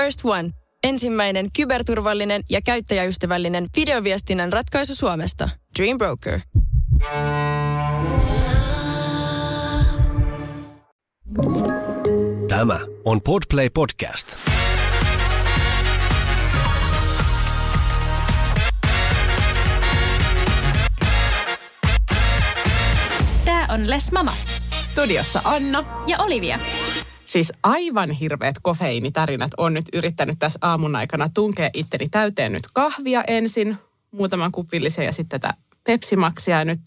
First One. Ensimmäinen kyberturvallinen ja käyttäjäystävällinen videoviestinnän ratkaisu Suomesta. Dream Broker. Tämä on Podplay Podcast. Tämä on Les Mamas. Studiossa Anna. Ja Olivia. Siis aivan hirveät kofeiinitärinät on nyt yrittänyt tässä aamun aikana tunkea itteni täyteen nyt kahvia ensin, muutaman kupillisen ja sitten tätä pepsimaksia ja nyt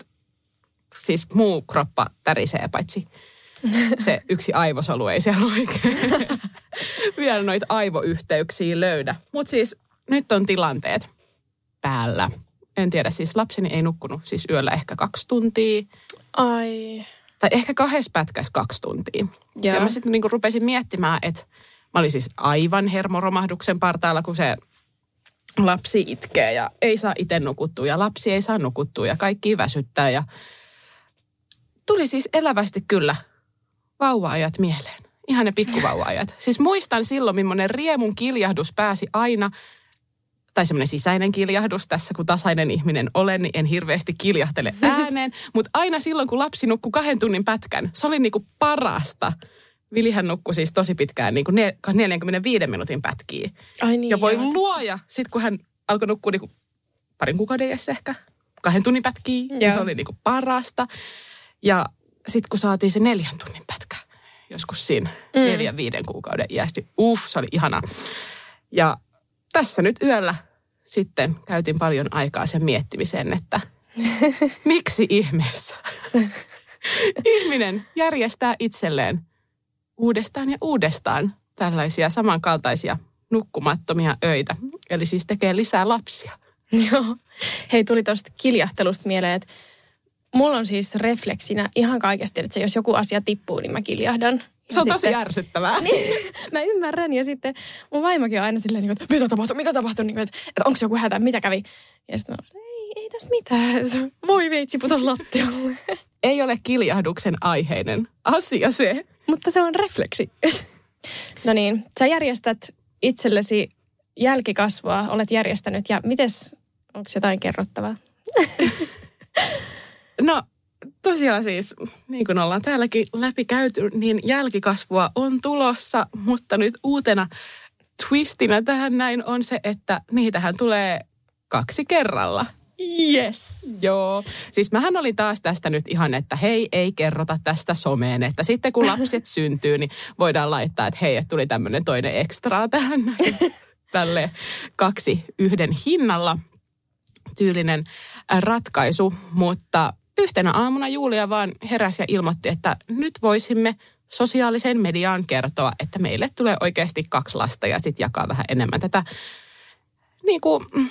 siis muu kroppa tärisee paitsi se yksi aivosolu ei siellä oikein vielä noita aivoyhteyksiä löydä. Mutta siis nyt on tilanteet päällä. En tiedä, siis lapseni ei nukkunut siis yöllä ehkä kaksi tuntia. Ai. Tai ehkä kahdessa pätkässä kaksi tuntia. Joo. Ja mä sitten niinku rupesin miettimään, että mä olin siis aivan hermoromahduksen partaalla, kun se lapsi itkee ja ei saa itse nukuttua ja lapsi ei saa nukuttua ja kaikki väsyttää. Ja tuli siis elävästi kyllä vauva-ajat mieleen. Ihan ne pikkuvauva-ajat. Siis muistan silloin, millainen riemun kiljahdus pääsi aina, tai semmoinen sisäinen kiljahdus tässä, kun tasainen ihminen olen, niin en hirveästi kiljahtele ääneen. Mutta aina silloin, kun lapsi nukkui kahden tunnin pätkän, se oli niinku parasta. Vilihän nukkui siis tosi pitkään, niin kuin 45 minuutin pätkiä. Ai niin, ja voi joo. luoja, sitten kun hän alkoi nukkua niinku parin kuukauden iässä ehkä, kahden tunnin pätkiä, niin se oli niinku parasta. Ja sitten kun saatiin se neljän tunnin pätkä, joskus siinä mm. neljän, viiden kuukauden iästä, uff, se oli ihana. Ja tässä nyt yöllä sitten käytin paljon aikaa sen miettimiseen, että miksi ihmeessä ihminen järjestää itselleen uudestaan ja uudestaan tällaisia samankaltaisia nukkumattomia öitä. Eli siis tekee lisää lapsia. Joo. Hei, tuli tuosta kiljahtelusta mieleen, että mulla on siis refleksinä ihan kaikesta, että jos joku asia tippuu, niin mä kiljahdan. Se on tosi sitten- ärsyttävää. Mä ymmärrän ja sitten mun vaimokin on aina silleen, niin että mitä tapahtui, mitä tapahtui, niin että, että onko joku hätä, mitä kävi. Ja sitten mä ei, ei tässä mitään. Voi veitsi putos lattialle. Ei ole kiljahduksen aiheinen asia se. Mutta se on refleksi. no niin, sä järjestät itsellesi jälkikasvua, olet järjestänyt ja mites, onko jotain kerrottavaa? No tosiaan siis, niin kuin ollaan täälläkin läpi käyty, niin jälkikasvua on tulossa, mutta nyt uutena twistinä tähän näin on se, että niitähän tulee kaksi kerralla. Yes. Joo. Siis mähän olin taas tästä nyt ihan, että hei, ei kerrota tästä someen. Että sitten kun lapset syntyy, niin voidaan laittaa, että hei, että tuli tämmöinen toinen ekstraa tähän näin. Tälle kaksi yhden hinnalla tyylinen äh, ratkaisu. Mutta yhtenä aamuna Julia vaan heräsi ja ilmoitti, että nyt voisimme sosiaaliseen mediaan kertoa, että meille tulee oikeasti kaksi lasta ja sitten jakaa vähän enemmän tätä niin kuin, mm,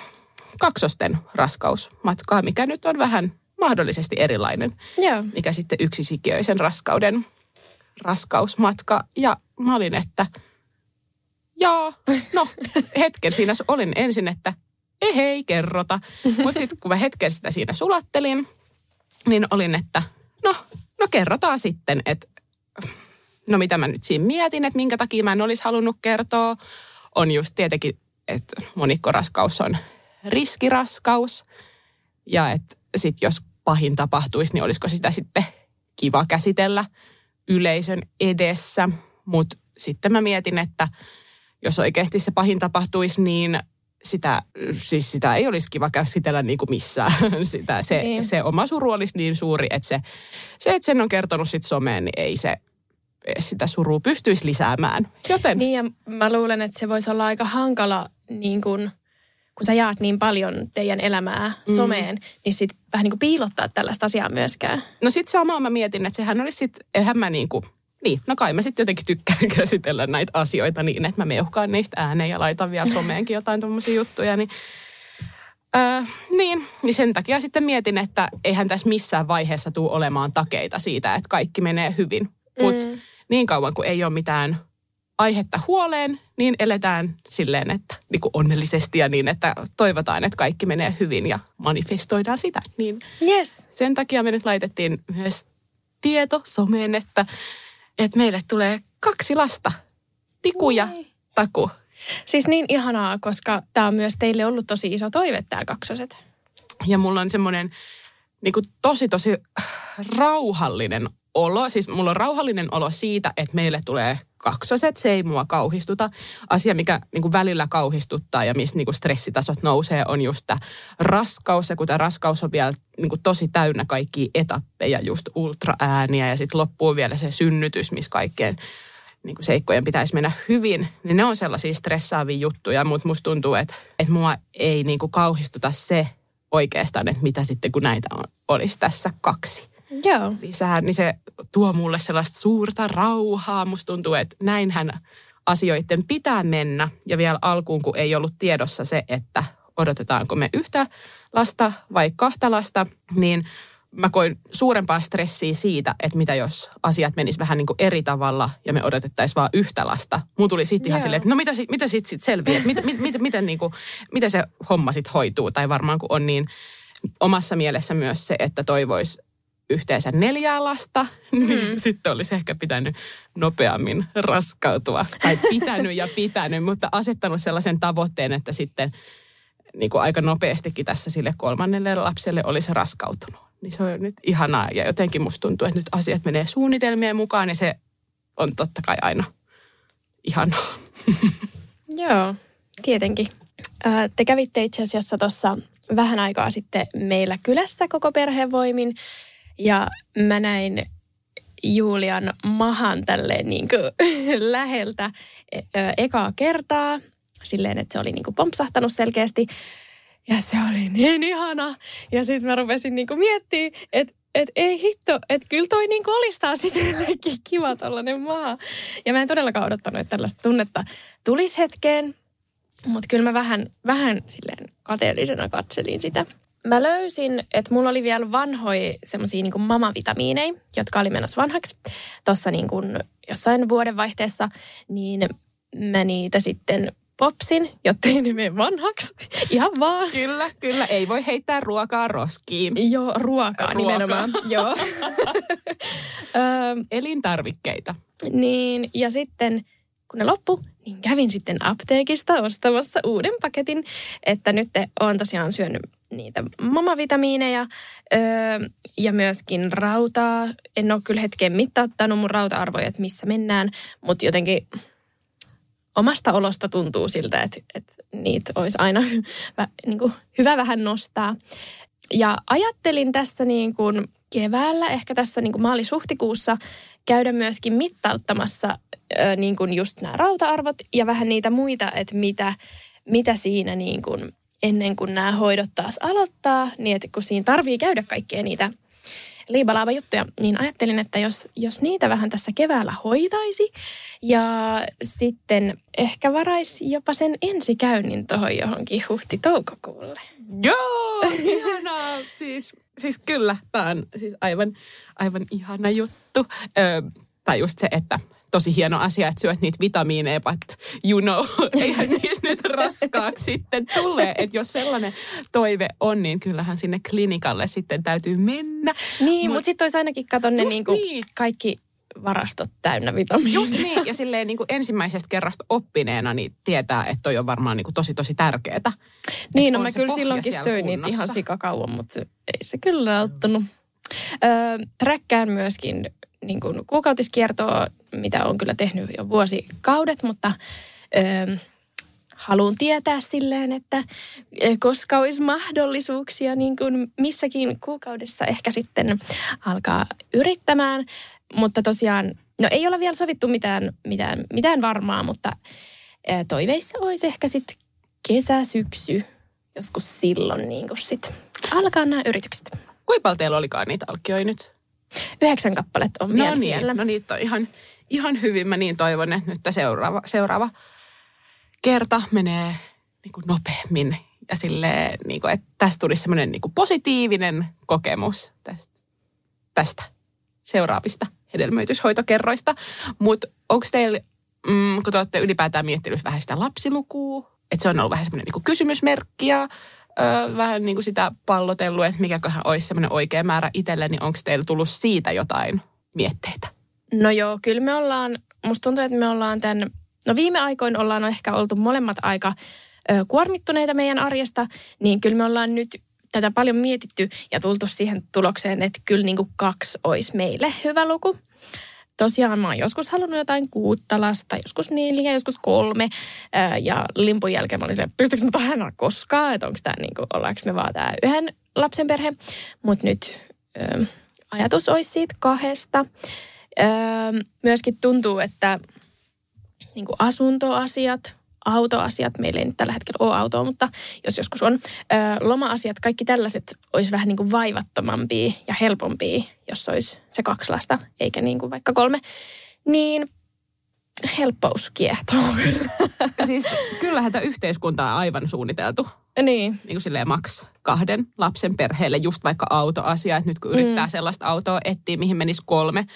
kaksosten raskausmatkaa, mikä nyt on vähän mahdollisesti erilainen, Joo. mikä sitten yksisikiöisen raskauden raskausmatka. Ja mä olin, että joo, no hetken siinä olin ensin, että ei hei, kerrota. Mutta sitten kun mä hetken sitä siinä sulattelin, niin olin, että no, no kerrotaan sitten, että no mitä mä nyt siinä mietin, että minkä takia mä en olisi halunnut kertoa. On just tietenkin, että monikkoraskaus on riskiraskaus. Ja että sit jos pahin tapahtuisi, niin olisiko sitä sitten kiva käsitellä yleisön edessä. Mutta sitten mä mietin, että jos oikeasti se pahin tapahtuisi, niin sitä, siis sitä ei olisi kiva käsitellä niin kuin missään. Sitä, se, Niin. se oma suru olisi niin suuri, että se, se että sen on kertonut sitten someen, niin ei se sitä surua pystyisi lisäämään. Joten Niin ja mä luulen, että se voisi olla aika hankala, niin kun, kun sä jaat niin paljon teidän elämää Mm. someen, niin sit vähän niin kuin piilottaa tällaista asiaa myöskään. No sit samaa mä mietin, että sehän olisi sit, eihän mä niinku, niin, no kai mä sitten jotenkin tykkään käsitellä näitä asioita niin, että mä meuhkaan niistä ääneen ja laitan vielä someenkin jotain tuommoisia juttuja, niin Öö, niin, niin sen takia sitten mietin, että eihän tässä missään vaiheessa tule olemaan takeita siitä, että kaikki menee hyvin. Mutta Mm. niin kauan kuin ei ole mitään aihetta huoleen, niin eletään silleen, että niin kuin onnellisesti ja niin, että toivotaan, että kaikki menee hyvin ja manifestoidaan sitä. Niin Yes. sen takia me nyt laitettiin myös tieto someen, että, että meille tulee kaksi lasta. Tiku ja Oi. Taku. Siis niin ihanaa, koska tämä on myös teille ollut tosi iso toive, tämä kaksoset. Ja mulla on semmoinen niin kuin tosi, tosi rauhallinen olo. Siis mulla on rauhallinen olo siitä, että meille tulee kaksoset. Se ei mua kauhistuta. Asia, mikä niin kuin välillä kauhistuttaa ja missä niin kuin stressitasot nousee, on just tämä raskaus. Ja kun tämä raskaus on vielä niin kuin tosi täynnä kaikkia etappeja, just ultraääniä ja sitten loppuu vielä se synnytys, missä kaikkeen niin kuin seikkojen pitäisi mennä hyvin, niin ne on sellaisia stressaavia juttuja, mutta musta tuntuu, että, että mua ei niin kuin kauhistuta se oikeastaan, että mitä sitten kun näitä on, olisi tässä kaksi Joo. lisää, niin se tuo mulle sellaista suurta rauhaa. Musta tuntuu, että näinhän asioiden pitää mennä. Ja vielä alkuun, kun ei ollut tiedossa se, että odotetaanko me yhtä lasta vai kahta lasta, niin mä koin suurempaa stressiä siitä, että mitä jos asiat menis vähän niin kuin eri tavalla ja me odotettaisiin vaan yhtä lasta. Mun tuli sitten ihan silleen, että no mitä, mitä sitten sit selviää, että mit, mit, mit, miten, niin kuin, miten se homma sitten hoituu. Tai varmaan kun on niin omassa mielessä myös se, että toivoisi yhteensä neljää lasta, niin sitten olisi ehkä pitänyt nopeammin raskautua. Tai pitänyt ja pitänyt, mutta asettanut sellaisen tavoitteen, että sitten niin kuin aika nopeastikin tässä sille kolmannelle lapselle olisi raskautunut. Niin se on nyt ihanaa ja jotenkin musta tuntuu, että nyt asiat menee suunnitelmien mukaan ja se on totta kai aina ihanaa. Joo, tietenkin. Te kävitte itse asiassa tuossa vähän aikaa sitten meillä kylässä koko perheen voimin. Ja mä näin Julian mahan tälleen niin kuin läheltä e- ekaa kertaa. Silleen, että se oli niin kuin pompsahtanut selkeästi. Ja se oli niin ihana. Ja sitten mä rupesin niin kuin miettimään, että et ei hitto, että kyllä toi niin olisi taas itsellekin kiva tollanen maa. Ja mä en todellakaan odottanut, että tällaista tunnetta tulisi hetkeen. Mutta kyllä mä vähän, vähän silleen kateellisena katselin sitä. Mä löysin, että mulla oli vielä vanhoja semmoisia niin mamavitamiineja, jotka oli menossa vanhaksi tuossa niin kuin jossain vuodenvaihteessa, niin mä niitä sitten popsin, jotta ei ne mene vanhaksi. Ihan vaan. Kyllä, kyllä. Ei voi heittää ruokaa roskiin. Joo, ruokaa Ruokaa. nimenomaan. Joo. Elintarvikkeita. Niin, ja sitten kun ne loppu, niin kävin sitten apteekista ostamassa uuden paketin, että nyt olen tosiaan syönyt niitä mamavitamiineja öö, ja myöskin rautaa. En ole kyllä hetken mittauttanut mun rauta-arvoja, että missä mennään, mutta jotenkin omasta olosta tuntuu siltä, että, että niitä olisi aina hyvä, niin kuin, hyvä vähän nostaa. Ja ajattelin tässä niin kuin keväällä, ehkä tässä niin kuin maalis-huhtikuussa, käydä myöskin mittauttamassa niin kuin just nämä rauta-arvot ja vähän niitä muita, että mitä, mitä siinä niin kuin ennen kuin nämä hoidot taas aloittaa, niin että kun siinä tarvii käydä kaikkea niitä liibalaava juttuja, niin ajattelin, että jos, jos niitä vähän tässä keväällä hoitaisi ja sitten ehkä varaisi jopa sen ensikäynnin tuohon johonkin huhti-toukokuulle. Joo, ihanaa. siis, siis kyllä, tämä on siis aivan, aivan ihana juttu. Ö, tai just se, että tosi hieno asia, että syöt niitä vitamiineja, but you know, eihän niistä nyt raskaaksi sitten tule. Että jos sellainen toive on, niin kyllähän sinne klinikalle sitten täytyy mennä. Niin, Mut- mutta sitten olisi ainakin kato ne niinku niin. kaikki varastot täynnä vitamiineja. Just niin, ja silleen niin kuin ensimmäisestä kerrasta oppineena, niin tietää, että toi on varmaan niin kuin tosi, tosi tärkeää. Niin, no mä kyllä silloinkin söin niitä ihan sikakauan, mutta ei se kyllä auttanut. Öö, träkkään myöskin niin kuin kuukautiskiertoa, mitä on kyllä tehnyt jo vuosikaudet, mutta öö, haluan tietää silleen, että ö, koska olisi mahdollisuuksia niin kuin missäkin kuukaudessa ehkä sitten alkaa yrittämään. Mutta tosiaan, no ei olla vielä sovittu mitään, mitään, mitään varmaa, mutta ö, toiveissa olisi ehkä sitten kesä, syksy, joskus silloin niin kuin sit alkaa nämä yritykset. Kuinka paljon teillä olikaan niitä alkioita nyt? Yhdeksän kappaletta on No vielä niin, siellä. no niitä on ihan, ihan hyvin. Mä niin toivon, että nyt seuraava, seuraava kerta menee niin kuin nopeammin. Ja silleen, niin kuin, että tästä tulisi semmoinen niin kuin positiivinen kokemus tästä, tästä seuraavista hedelmöityshoitokerroista. Mutta onko teillä, mm, kun te olette ylipäätään miettinyt vähän sitä lapsilukua, että se on ollut vähän semmoinen niin kysymysmerkki ja ö, vähän niin kuin sitä pallotellut, että mikäköhän olisi semmoinen oikea määrä itselle, niin onko teillä tullut siitä jotain mietteitä? No joo, kyllä me ollaan, musta tuntuu, että me ollaan tämän No viime aikoina ollaan ehkä oltu molemmat aika ö, kuormittuneita meidän arjesta, niin kyllä me ollaan nyt tätä paljon mietitty ja tultu siihen tulokseen, että kyllä niin kuin kaksi olisi meille hyvä luku. Tosiaan mä oon joskus halunnut jotain kuutta lasta, joskus neljä, joskus kolme. Ja limpun jälkeen mä olin silleen, pystyykö mä tähän koskaan, että onko tämä niin kuin, ollaanko me vaan tämä yhden lapsen perhe. Mutta nyt ö, ajatus olisi siitä kahdesta. Ö, myöskin tuntuu, että niin kuin asuntoasiat, autoasiat, meillä ei nyt tällä hetkellä ole autoa, mutta jos joskus on, ö, loma-asiat, kaikki tällaiset olisi vähän niin kuin vaivattomampia ja helpompia, jos olisi se kaksi lasta, eikä niin kuin vaikka kolme. Niin helppous kiehtoo. Siis kyllähän tämä yhteiskunta on aivan suunniteltu. niin. Niin kuin silleen maks kahden lapsen perheelle, just vaikka autoasia. Että nyt kun yrittää Mm. sellaista autoa etsiä, mihin menisi kolme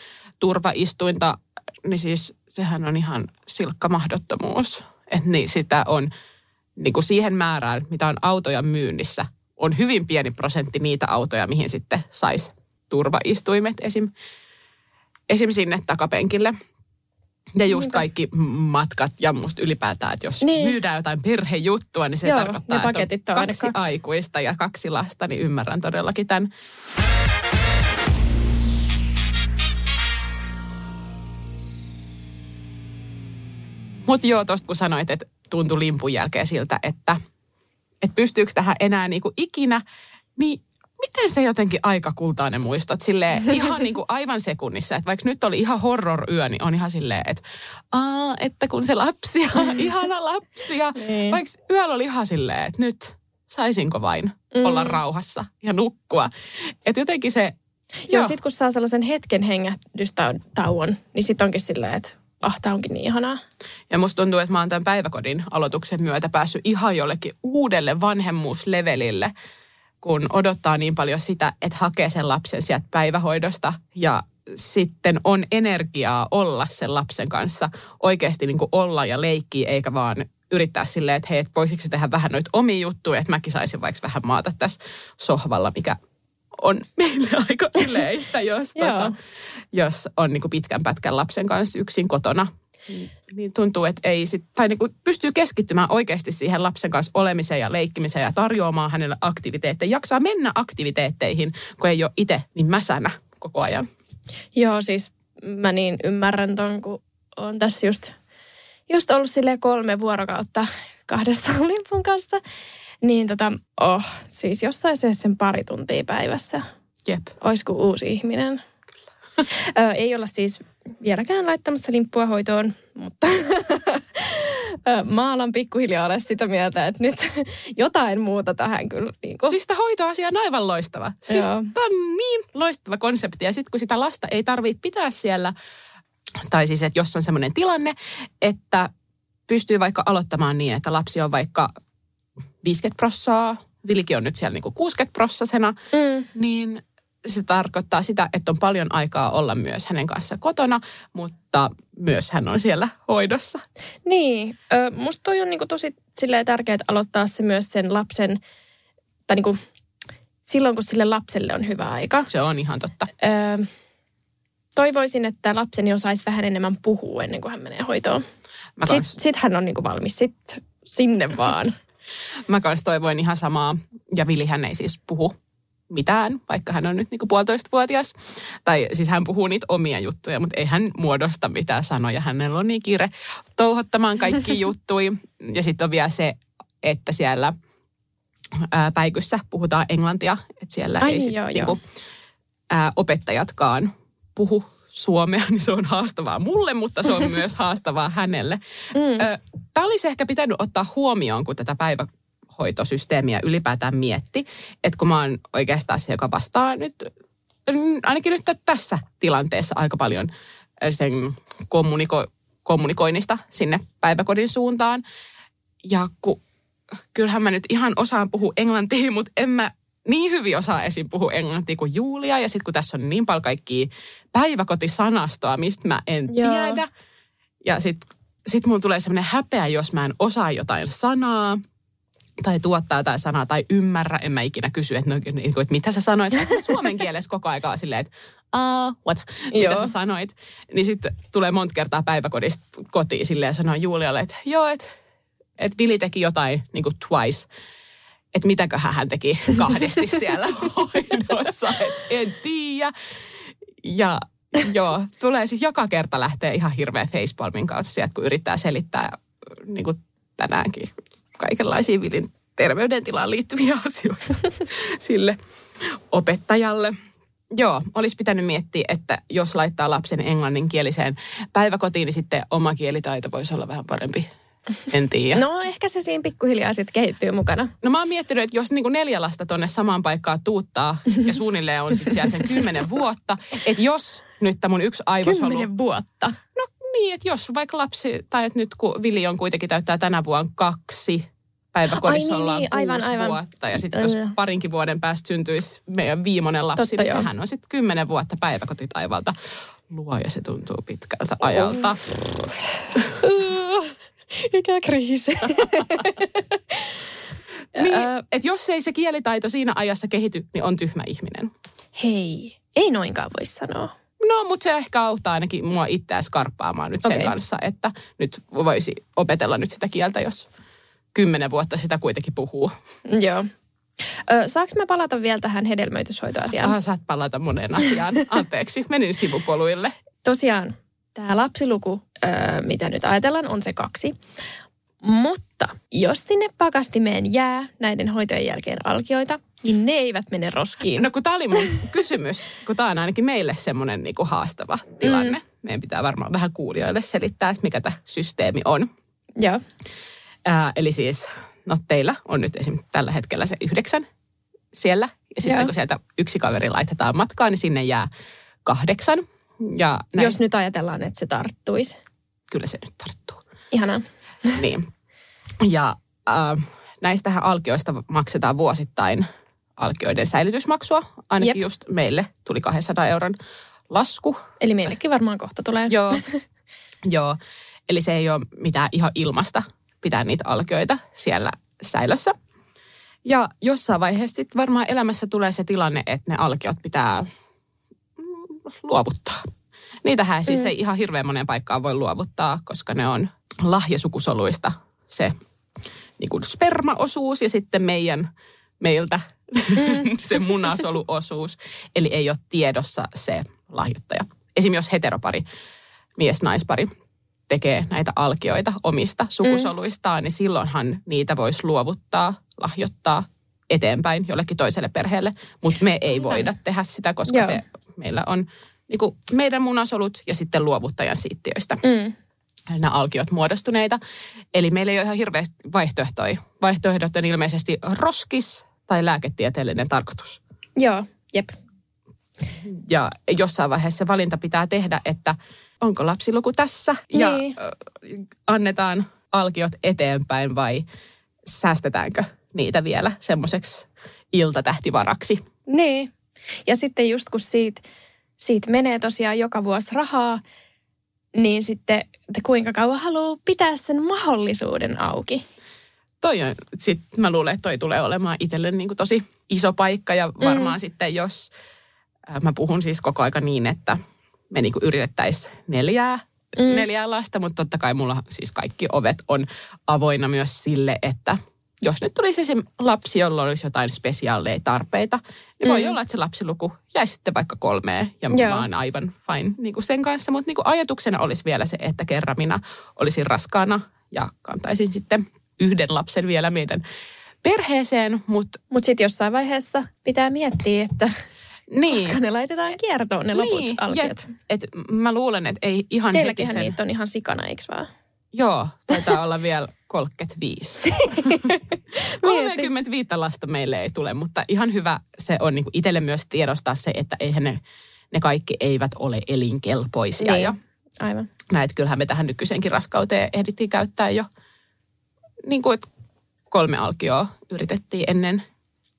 turvaistuinta, niin siis sehän on ihan silkka mahdottomuus. Että niin sitä on niin kuin siihen määrään, mitä on autoja myynnissä, on hyvin pieni prosentti niitä autoja, mihin sitten saisi turvaistuimet esim. esim. sinne takapenkille. Ja just kaikki matkat ja musta ylipäätään, että jos Niin. myydään jotain perhejuttua, niin se Joo, tarkoittaa, että on kaksi, kaksi. aikuista ja kaksi lasta, niin ymmärrän todellakin tämän. Mutta joo, tuosta kun sanoit, että tuntui limpun jälkeen siltä, että, että pystyykö tähän enää niinku ikinä, niin miten se jotenkin aika kultainen muistot silleen ihan niinku aivan sekunnissa, että vaikka nyt oli ihan horror-yö, niin on ihan silleen, että aa, että kun se lapsi ja ihana lapsi ja Niin. vaikka yöllä oli ihan silleen, että nyt saisinko vain mm. olla rauhassa ja nukkua. Että jotenkin se, Joo, sit kun saa sellaisen hetken hengähdystauon, niin sit onkin silleen, että ah, tää onkin niin ihanaa. Ja musta tuntuu, että mä oon tämän päiväkodin aloituksen myötä päässyt ihan jollekin uudelle vanhemmuuslevelille, kun odottaa niin paljon sitä, että hakee sen lapsen sieltä päivähoidosta ja sitten on energiaa olla sen lapsen kanssa, oikeasti niin kuin olla ja leikkiä, eikä vaan yrittää silleen, että hei, se tehdä vähän noita omia juttuja, että mäkin saisin vaikka vähän maata tässä sohvalla, mikä on meille aika yleistä, jos, tota, jos on niin kuin pitkän pätkän lapsen kanssa yksin kotona. Niin tuntuu, että ei sit, tai niin kuin pystyy keskittymään oikeasti siihen lapsen kanssa olemiseen ja leikkimiseen ja tarjoamaan hänelle aktiviteetteja. Jaksaa mennä aktiviteetteihin, kun ei ole itse niin mäsänä koko ajan. Joo, siis mä niin ymmärrän ton, kun on tässä just, just ollut sille kolme vuorokautta kahdesta limpun kanssa. Niin tota, oh, siis jos saisi sen pari tuntia päivässä, Jep. kuin uusi ihminen. Ö, ei olla siis vieläkään laittamassa limppua hoitoon, mutta mä alan pikkuhiljaa olla sitä mieltä, että nyt jotain muuta tähän kyllä. Niin kuin. Siis tämä hoitoasia on aivan loistava. Siis tämä on niin loistava konsepti. Ja sitten kun sitä lasta ei tarvitse pitää siellä, tai siis että jos on sellainen tilanne, että pystyy vaikka aloittamaan niin, että lapsi on vaikka 50 prossaa, Vilki on nyt siellä niinku 60 prossasena, Mm. niin se tarkoittaa sitä, että on paljon aikaa olla myös hänen kanssa kotona, mutta myös hän on siellä hoidossa. Niin, ö, musta toi on niinku tosi tärkeää aloittaa se myös sen lapsen, tai niinku, silloin kun sille lapselle on hyvä aika. Se on ihan totta. Ö, toivoisin, että lapseni osaisi vähän enemmän puhua ennen kuin hän menee hoitoon. Sitten sit hän on niinku valmis, sit sinne vaan. mä kans toivoin ihan samaa. Ja Vilihän ei siis puhu mitään, vaikka hän on nyt niinku puolitoistavuotias. Tai siis hän puhuu niitä omia juttuja, mutta ei hän muodosta mitään sanoja. Hänellä on niin kiire touhottamaan kaikki juttui. Ja sitten on vielä se, että siellä ää, päikyssä puhutaan englantia. Että siellä Ai ei niin, sit, joo, niinku, ää, opettajatkaan puhu suomea, niin se on haastavaa mulle, mutta se on myös haastavaa hänelle. Mm. Tämä olisi ehkä pitänyt ottaa huomioon, kun tätä päivähoitosysteemiä ylipäätään mietti, että kun mä oon oikeastaan se, joka vastaa nyt, ainakin nyt tässä tilanteessa aika paljon sen kommuniko- kommunikoinnista sinne päiväkodin suuntaan. Ja kun, kyllähän mä nyt ihan osaan puhua englantia, mutta en mä niin hyvin osaa esim. puhua englantia kuin Julia. Ja sitten kun tässä on niin paljon kaikkia päiväkotisanastoa, mistä mä en Joo. tiedä. Ja sitten sit mulla tulee semmoinen häpeä, jos mä en osaa jotain sanaa tai tuottaa jotain sanaa tai ymmärrä, en mä ikinä kysy, että, no, niin kuin, että mitä sä sanoit. Suomen kielessä koko aikaa silleen, että uh, what, mitä Joo. sä sanoit. Niin sitten tulee monta kertaa päiväkodista kotiin silleen ja sanoo Julialle, että joo, että et Vili teki jotain niin kuin twice. Että mitäköhän hän teki kahdesti siellä hoidossa, et en tiedä. Ja joo, tulee siis joka kerta lähtee ihan hirveä facepalmin kanssa sieltä, kun yrittää selittää niin kuin tänäänkin kaikenlaisia Vilin terveydentilaan liittyviä asioita sille opettajalle. Joo, olisi pitänyt miettiä, että jos laittaa lapsen englanninkieliseen päiväkotiin, niin sitten oma kielitaito voisi olla vähän parempi. En tiedä. No ehkä se siinä pikkuhiljaa sitten kehittyy mukana. No mä oon miettinyt, että jos niinku neljä lasta tonne samaan paikkaan tuuttaa ja suunnilleen on sitten siellä sen kymmenen vuotta, että jos nyt tämä mun yksi aivosolu... Kymmenen vuotta. No niin, että jos vaikka lapsi, tai että nyt kun Vili on kuitenkin täyttää tänä vuonna kaksi, päiväkodissa Ai niin, ollaan niin, aivan, kuusi aivan. vuotta. Ja sitten jos parinkin vuoden päästä syntyisi meidän viimeinen lapsi, Totta niin joo. sehän on sitten kymmenen vuotta päiväkotitaivalta. Luo ja se tuntuu pitkältä ajalta. Ikäkriisi. Niin, että jos ei se kielitaito siinä ajassa kehity, niin on tyhmä ihminen. Hei, ei noinkaan voi sanoa. No, mutta se ehkä auttaa ainakin mua itseä skarppaamaan nyt sen Okei. kanssa, että nyt voisi opetella nyt sitä kieltä, jos kymmenen vuotta sitä kuitenkin puhuu. Joo. Ö, saanko mä palata vielä tähän hedelmöityshoitoasiaan? Aha, saat palata moneen asiaan. Anteeksi, menin sivupoluille. Tosiaan, tämä lapsiluku, ö, mitä nyt ajatellaan, on se kaksi. Mutta jos sinne pakastimeen jää näiden hoitojen jälkeen alkioita, niin ne eivät mene roskiin. No kun tämä oli mun kysymys, kun tämä on ainakin meille semmoinen niinku haastava tilanne. Mm. Meidän pitää varmaan vähän kuulijoille selittää, että mikä tämä systeemi on. Joo. Ää, eli siis, no teillä on nyt esim. tällä hetkellä se yhdeksän siellä. Ja sitten Joo. kun sieltä yksi kaveri laitetaan matkaan, niin sinne jää kahdeksan. Ja näin, Jos nyt ajatellaan, että se tarttuisi. kyllä se nyt tarttuu. Ihanaa. niin. Ja äh, näistähän alkioista maksetaan vuosittain alkioiden säilytysmaksua. Ainakin Jep. Jep. just meille tuli 200 euron lasku. Eli meillekin varmaan kohta tulee. Joo. Joo. Eli se ei ole mitään ihan ilmasta pitää niitä alkioita siellä säilössä. Ja jossain vaiheessa sitten varmaan elämässä tulee se tilanne, että ne alkiot pitää mm, luovuttaa. Niitähän siis Mm. ei ihan hirveän moneen paikkaan voi luovuttaa, koska ne on lahjasukusoluista se niin kuin spermaosuus ja sitten meidän, meiltä mm. se munasoluosuus. Eli ei ole tiedossa se lahjoittaja. Esim. jos heteropari, mies-naispari, tekee näitä alkioita omista sukusoluistaan, mm. niin silloinhan niitä voisi luovuttaa, lahjoittaa eteenpäin jollekin toiselle perheelle. Mutta me ei voida tehdä sitä, koska Joo. se meillä on niin kuin meidän munasolut ja sitten luovuttajan siittiöistä Mm. nämä alkiot muodostuneita. Eli meillä ei ole ihan hirveästi vaihtoehtoja. Vaihtoehdot on ilmeisesti roskis tai lääketieteellinen tarkoitus. Joo, jep. Ja jossain vaiheessa se valinta pitää tehdä, että onko lapsiluku tässä ja Niin. annetaan alkiot eteenpäin vai säästetäänkö niitä vielä semmoiseksi iltatähtivaraksi. Niin. Ja sitten just kun siitä, siitä menee tosiaan joka vuosi rahaa, niin sitten että kuinka kauan haluaa pitää sen mahdollisuuden auki. toi on, sit mä luulen, että toi tulee olemaan itselle niin kuin tosi iso paikka ja varmaan mm. sitten jos, äh, mä puhun siis koko aika niin, että me niin yritettäisiin neljää, mm. neljää lasta, mutta totta kai mulla siis kaikki ovet on avoinna myös sille, että jos nyt tulisi esim. lapsi, jolla olisi jotain spesiaaleja tarpeita, niin voi Mm. olla, että se lapsiluku jäisi sitten vaikka kolmeen. Ja Joo. mä oon aivan fine niin kuin sen kanssa. Mutta niin ajatuksena olisi vielä se, että kerran minä olisin raskaana ja kantaisin sitten yhden lapsen vielä meidän perheeseen. Mutta Mutta sitten jossain vaiheessa pitää miettiä, että niin, koska ne laitetaan kiertoon ne loput niin, alkiot. jep. et mä luulen, että ei ihan Teilläkin heti sen... niitä on ihan sikana, eikö vaan? Joo, taitaa olla vielä 35. 35 lasta meille ei tule, mutta ihan hyvä se on niin itselle myös tiedostaa se, että eihän ne, ne kaikki eivät ole elinkelpoisia. Niin. Ja Aivan. näet, kyllähän me tähän nykyisenkin raskauteen ehdittiin käyttää jo niin kuin, että kolme alkioa yritettiin ennen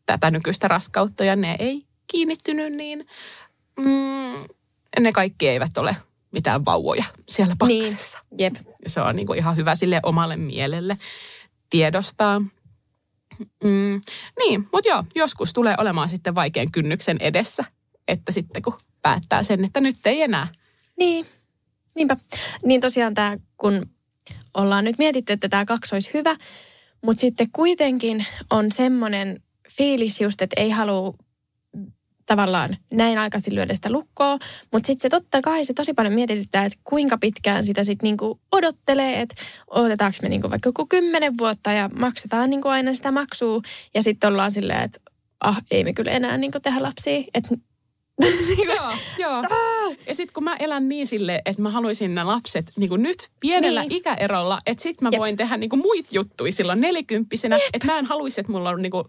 tätä nykyistä raskautta ja ne ei kiinnittynyt, niin mm, ne kaikki eivät ole mitään vauvoja siellä pakkasessa. Niin, jep. Se on niin kuin ihan hyvä sille omalle mielelle tiedostaa. Mm, niin, mutta joo, joskus tulee olemaan sitten vaikean kynnyksen edessä, että sitten kun päättää sen, että nyt ei enää. Niin, niinpä. Niin tosiaan tämä, kun ollaan nyt mietitty, että tämä kaksi olisi hyvä, mutta sitten kuitenkin on semmoinen fiilis just, että ei halua tavallaan näin aikaisin lyödä sitä lukkoa, mutta sitten se totta kai se tosi paljon mietityttää, että kuinka pitkään sitä sitten niinku odottelee, että odotetaanko me niinku vaikka joku kymmenen vuotta ja maksetaan niinku aina sitä maksua. Ja sitten ollaan silleen, että ah, ei me kyllä enää niinku tehdä lapsia, että joo, joo. Ja sitten kun mä elän niin sille, että mä haluaisin nämä lapset niin kuin nyt pienellä niin. ikäerolla, että sit mä Jep. voin tehdä niin kuin muit juttuja silloin nelikymppisenä. Että mä en haluaisi, että mulla on niin kuin,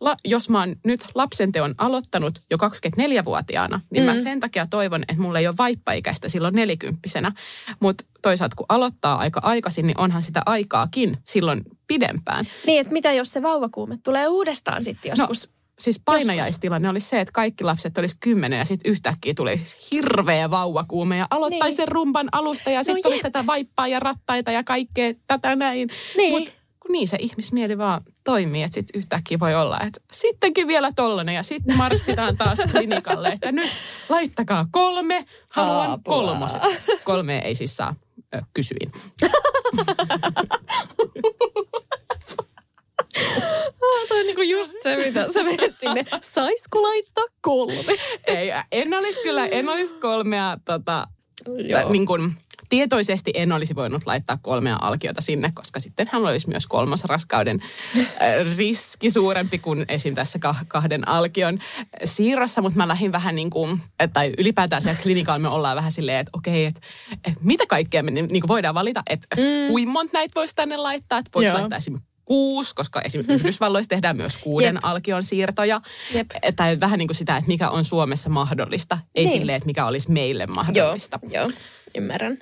la, jos mä oon nyt lapsenteon aloittanut jo 24-vuotiaana, niin mm. mä sen takia toivon, että mulla ei ole vaippaikäistä silloin nelikymppisenä. Mutta toisaalta kun aloittaa aika aikaisin, niin onhan sitä aikaakin silloin pidempään. Niin, että mitä jos se vauvakuume tulee uudestaan sitten no, joskus? No, siis painajaistilanne oli se, että kaikki lapset olisi kymmenen ja sitten yhtäkkiä tuli siis hirveä vauvakuume ja aloittaisi niin. sen rumpan alusta ja sitten no, olisi tätä vaippaa ja rattaita ja kaikkea tätä näin. Niin. Mut kun niin se ihmismieli vaan toimii, että sitten yhtäkkiä voi olla, että sittenkin vielä tollanen ja sitten marssitaan taas klinikalle, että nyt laittakaa kolme, haluan kolmoset. Kolme ei siis saa, ö, kysyin. Toi on niinku just se, mitä sä menet sinne. Saisiko laittaa kolme? Ei, en olisi kyllä, en olisi kolmea tota, t- niin kuin, tietoisesti en olisi voinut laittaa kolmea alkiota sinne, koska sitten hän olisi myös kolmosraskauden äh, riski suurempi kuin esim. tässä kahden alkion siirrossa, mutta mä lähdin vähän niin kuin, tai ylipäätään siellä klinikalla me ollaan vähän silleen, että okei, että, että mitä kaikkea me niin kuin voidaan valita, että mm. kuinka monta näitä voisi tänne laittaa, että voisi laittaa esimerkiksi kuusi, koska esimerkiksi Yhdysvalloissa tehdään myös kuuden Jep. alkion siirtoja. Jep. Tai vähän niin kuin sitä, että mikä on Suomessa mahdollista, ei niin. silleen, että mikä olisi meille mahdollista. Joo, joo. ymmärrän.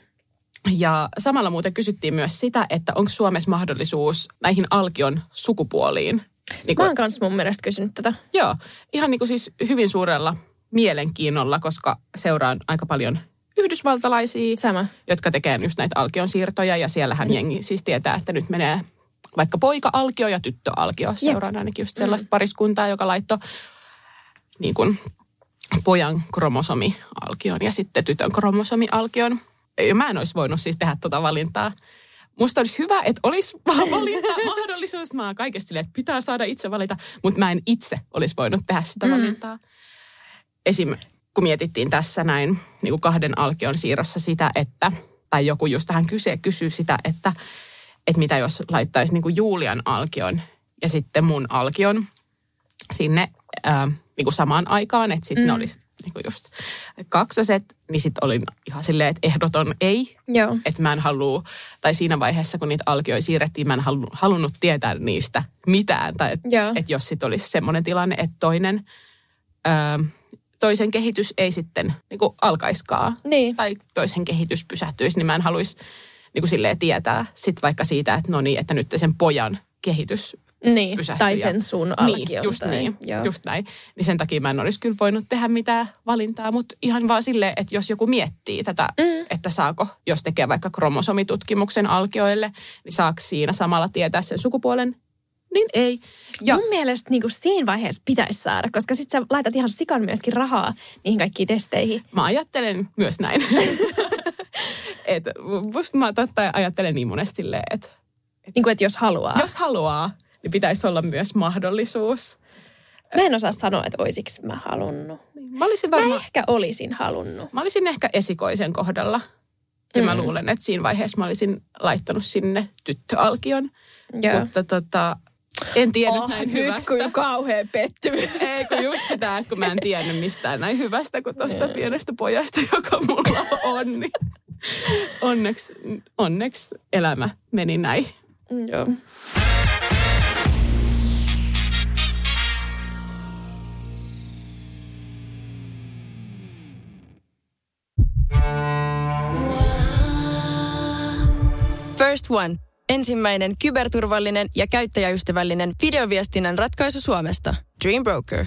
Ja samalla muuten kysyttiin myös sitä, että onko Suomessa mahdollisuus näihin alkion sukupuoliin. Niin kuin, Mä oon kanssa mun mielestä kysynyt tätä. Joo, ihan niin kuin siis hyvin suurella mielenkiinnolla, koska seuraan aika paljon yhdysvaltalaisia, Sama. jotka tekee just näitä alkion siirtoja. Ja siellähän mm. jengi siis tietää, että nyt menee vaikka poika-alkio ja tyttö-alkio. Seuraan ainakin just sellaista mm. pariskuntaa, joka laittoi niin kuin pojan kromosomi-alkion ja sitten tytön kromosomi-alkion. Ja mä en olisi voinut siis tehdä tuota valintaa. Musta olisi hyvä, että olisi vaan valinta mahdollisuus. Mä oon kaikesta silleen, että pitää saada itse valita, mutta mä en itse olisi voinut tehdä sitä mm. valintaa. Esim. kun mietittiin tässä näin niin kuin kahden alkion siirrossa sitä, että, tai joku just tähän kyse, kysyy sitä, että että mitä jos laittaisi niin kuin Julian alkion ja sitten mun alkion sinne ää, niin kuin samaan aikaan, että sitten mm. ne olisi niin kuin just kaksoset, niin sitten olin ihan silleen, että ehdoton ei. Joo. Että mä en halua, tai siinä vaiheessa kun niitä alkioita siirrettiin, mä en halu, halunnut tietää niistä mitään. Tai että et jos sitten olisi semmoinen tilanne, että toinen, ää, toisen kehitys ei sitten niin kuin alkaiskaan. Niin. Tai toisen kehitys pysähtyisi, niin mä en haluaisi niin kuin silleen tietää sit vaikka siitä, että no niin, että nyt sen pojan kehitys niin, tai sen sun alkion. Niin, just tai, niin, joo. just näin. Niin sen takia mä en olisi kyllä voinut tehdä mitään valintaa, mutta ihan vaan silleen, että jos joku miettii tätä, mm. että saako, jos tekee vaikka kromosomitutkimuksen alkioille, niin saako siinä samalla tietää sen sukupuolen, niin ei. Ja Mun mielestä niin kuin siinä vaiheessa pitäisi saada, koska sit sä laitat ihan sikan myöskin rahaa niihin kaikkiin testeihin. Mä ajattelen myös näin. et, mä totta ajattelen niin monesti silleen, että... Et, niin kuin, että jos haluaa. Jos haluaa, niin pitäisi olla myös mahdollisuus. Mä en osaa sanoa, että oisiks mä halunnut. Niin, mä, olisin varma... mä ehkä olisin halunnut. Mä olisin ehkä esikoisen kohdalla. Ja mm. mä luulen, että siinä vaiheessa mä olisin laittanut sinne tyttöalkion. Joo. Mutta tota, en tiedä oh, näin nyt hyvästä. kun kauhean pettymys. Ei kun just sitä, että kun mä en tiennyt mistään näin hyvästä kuin tuosta pienestä pojasta, joka mulla on. Niin onneksi, onneksi elämä meni näin. Mm, joo. First One. Ensimmäinen kyberturvallinen ja käyttäjäystävällinen videoviestinnän ratkaisu Suomesta. Dream Broker.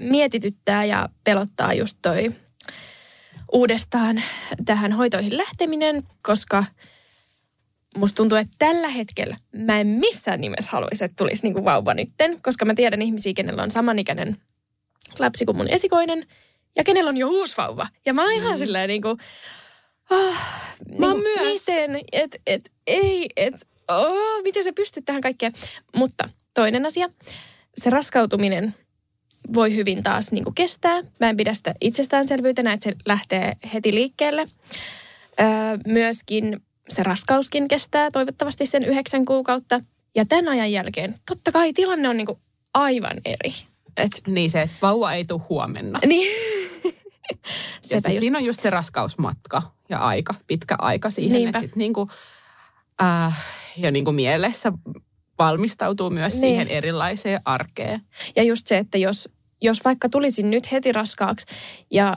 mietityttää ja pelottaa just toi uudestaan tähän hoitoihin lähteminen, koska musta tuntuu, että tällä hetkellä mä en missään nimessä haluaisi, että tulisi niinku vauva nytten, koska mä tiedän ihmisiä, kenellä on samanikäinen lapsi kuin mun esikoinen ja kenellä on jo uusi vauva. Ja mä oon ihan silleen niinku, oh, Mä niinku, myös. miten, et, et, ei, et, oh, miten sä pystyt tähän kaikkeen. Mutta toinen asia, se raskautuminen voi hyvin taas niin kuin kestää. Mä en pidä sitä itsestäänselvyytenä, että se lähtee heti liikkeelle. Öö, myöskin se raskauskin kestää toivottavasti sen yhdeksän kuukautta. Ja tämän ajan jälkeen, totta kai tilanne on niin kuin aivan eri. Et, Niin se, että vauva ei tule huomenna. niin. Ja sit just. siinä on just se raskausmatka ja aika, pitkä aika siihen, Niinpä. sit niinku, äh, ja niinku mielessä valmistautuu myös Niin. siihen erilaiseen arkeen. Ja just se, että jos, jos vaikka tulisin nyt heti raskaaksi ja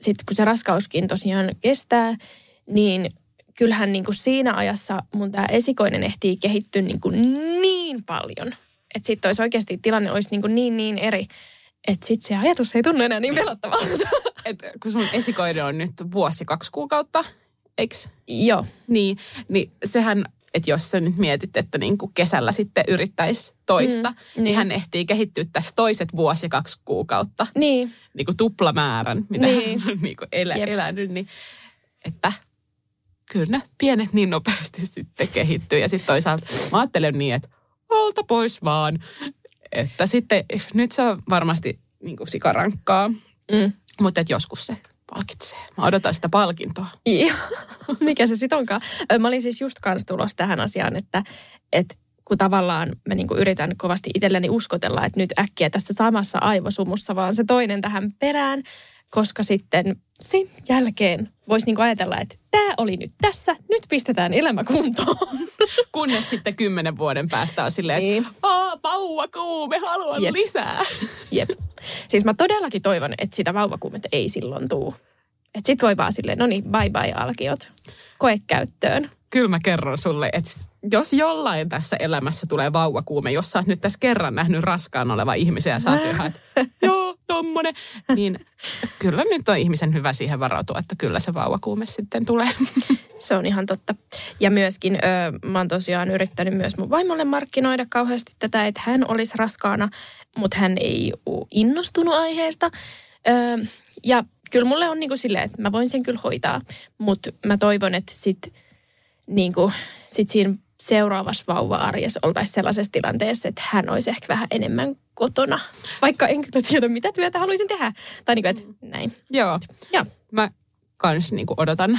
sitten kun se raskauskin tosiaan kestää, niin kyllähän niin kuin siinä ajassa mun tämä esikoinen ehtii kehittyä niin, kuin niin paljon. Että sitten olisi oikeasti tilanne olisi niin, kuin niin niin eri, että sitten se ajatus ei tunnu enää niin pelottavalta. Et kun sun esikoinen on nyt vuosi kaksi kuukautta, eiks? Joo, Niin, niin sehän, että jos sä nyt mietit, että niin kuin kesällä sitten yrittäisi toista, mm, niin. niin. hän ehtii kehittyä tässä toiset vuosi kaksi kuukautta. niin. Niin kuin tuplamäärän, mitä Niin. hän on niin kuin elä, Jep. elänyt. Niin, että kyllä ne pienet niin nopeasti sitten kehittyy. Ja sitten toisaalta mä ajattelen niin, että alta pois vaan. Että sitten nyt se on varmasti niin kuin sikarankkaa, Mm. mutta että joskus se palkitsee. Mä odotan sitä palkintoa. Mikä se sitten onkaan? Mä olin siis just kanssa tulossa tähän asiaan, että, että kun tavallaan mä niinku yritän kovasti itselleni uskotella, että nyt äkkiä tässä samassa aivosumussa vaan se toinen tähän perään, koska sitten sen jälkeen voisi niinku ajatella, että tämä oli nyt tässä, nyt pistetään elämä kuntoon. Kunnes sitten kymmenen vuoden päästä on silleen, Niin. että Aa, vauva kuume, haluan Jep. lisää. Jep. Siis mä todellakin toivon, että sitä vauvakuumetta ei silloin tuu. Että sit voi vaan silleen, no niin, bye bye alkiot. Koekäyttöön. Kyllä mä kerron sulle, että jos jollain tässä elämässä tulee vauvakuume, jos sä oot nyt tässä kerran nähnyt raskaan oleva ihmisen ja sä oot ihan, että joo, tommonen, niin kyllä nyt on ihmisen hyvä siihen varautua, että kyllä se vauvakuume sitten tulee. Se on ihan totta. Ja myöskin ö, mä oon tosiaan yrittänyt myös mun vaimolle markkinoida kauheasti tätä, että hän olisi raskaana, mutta hän ei ole innostunut aiheesta. Ö, ja kyllä mulle on niinku silleen, että mä voin sen kyllä hoitaa, mutta mä toivon, että sit, niinku, sit siinä seuraavassa vauva-arjessa oltaisiin sellaisessa tilanteessa, että hän olisi ehkä vähän enemmän kotona. Vaikka en kyllä tiedä, mitä työtä haluaisin tehdä. Tai niinku, että näin. joo, Ja mä kans niinku odotan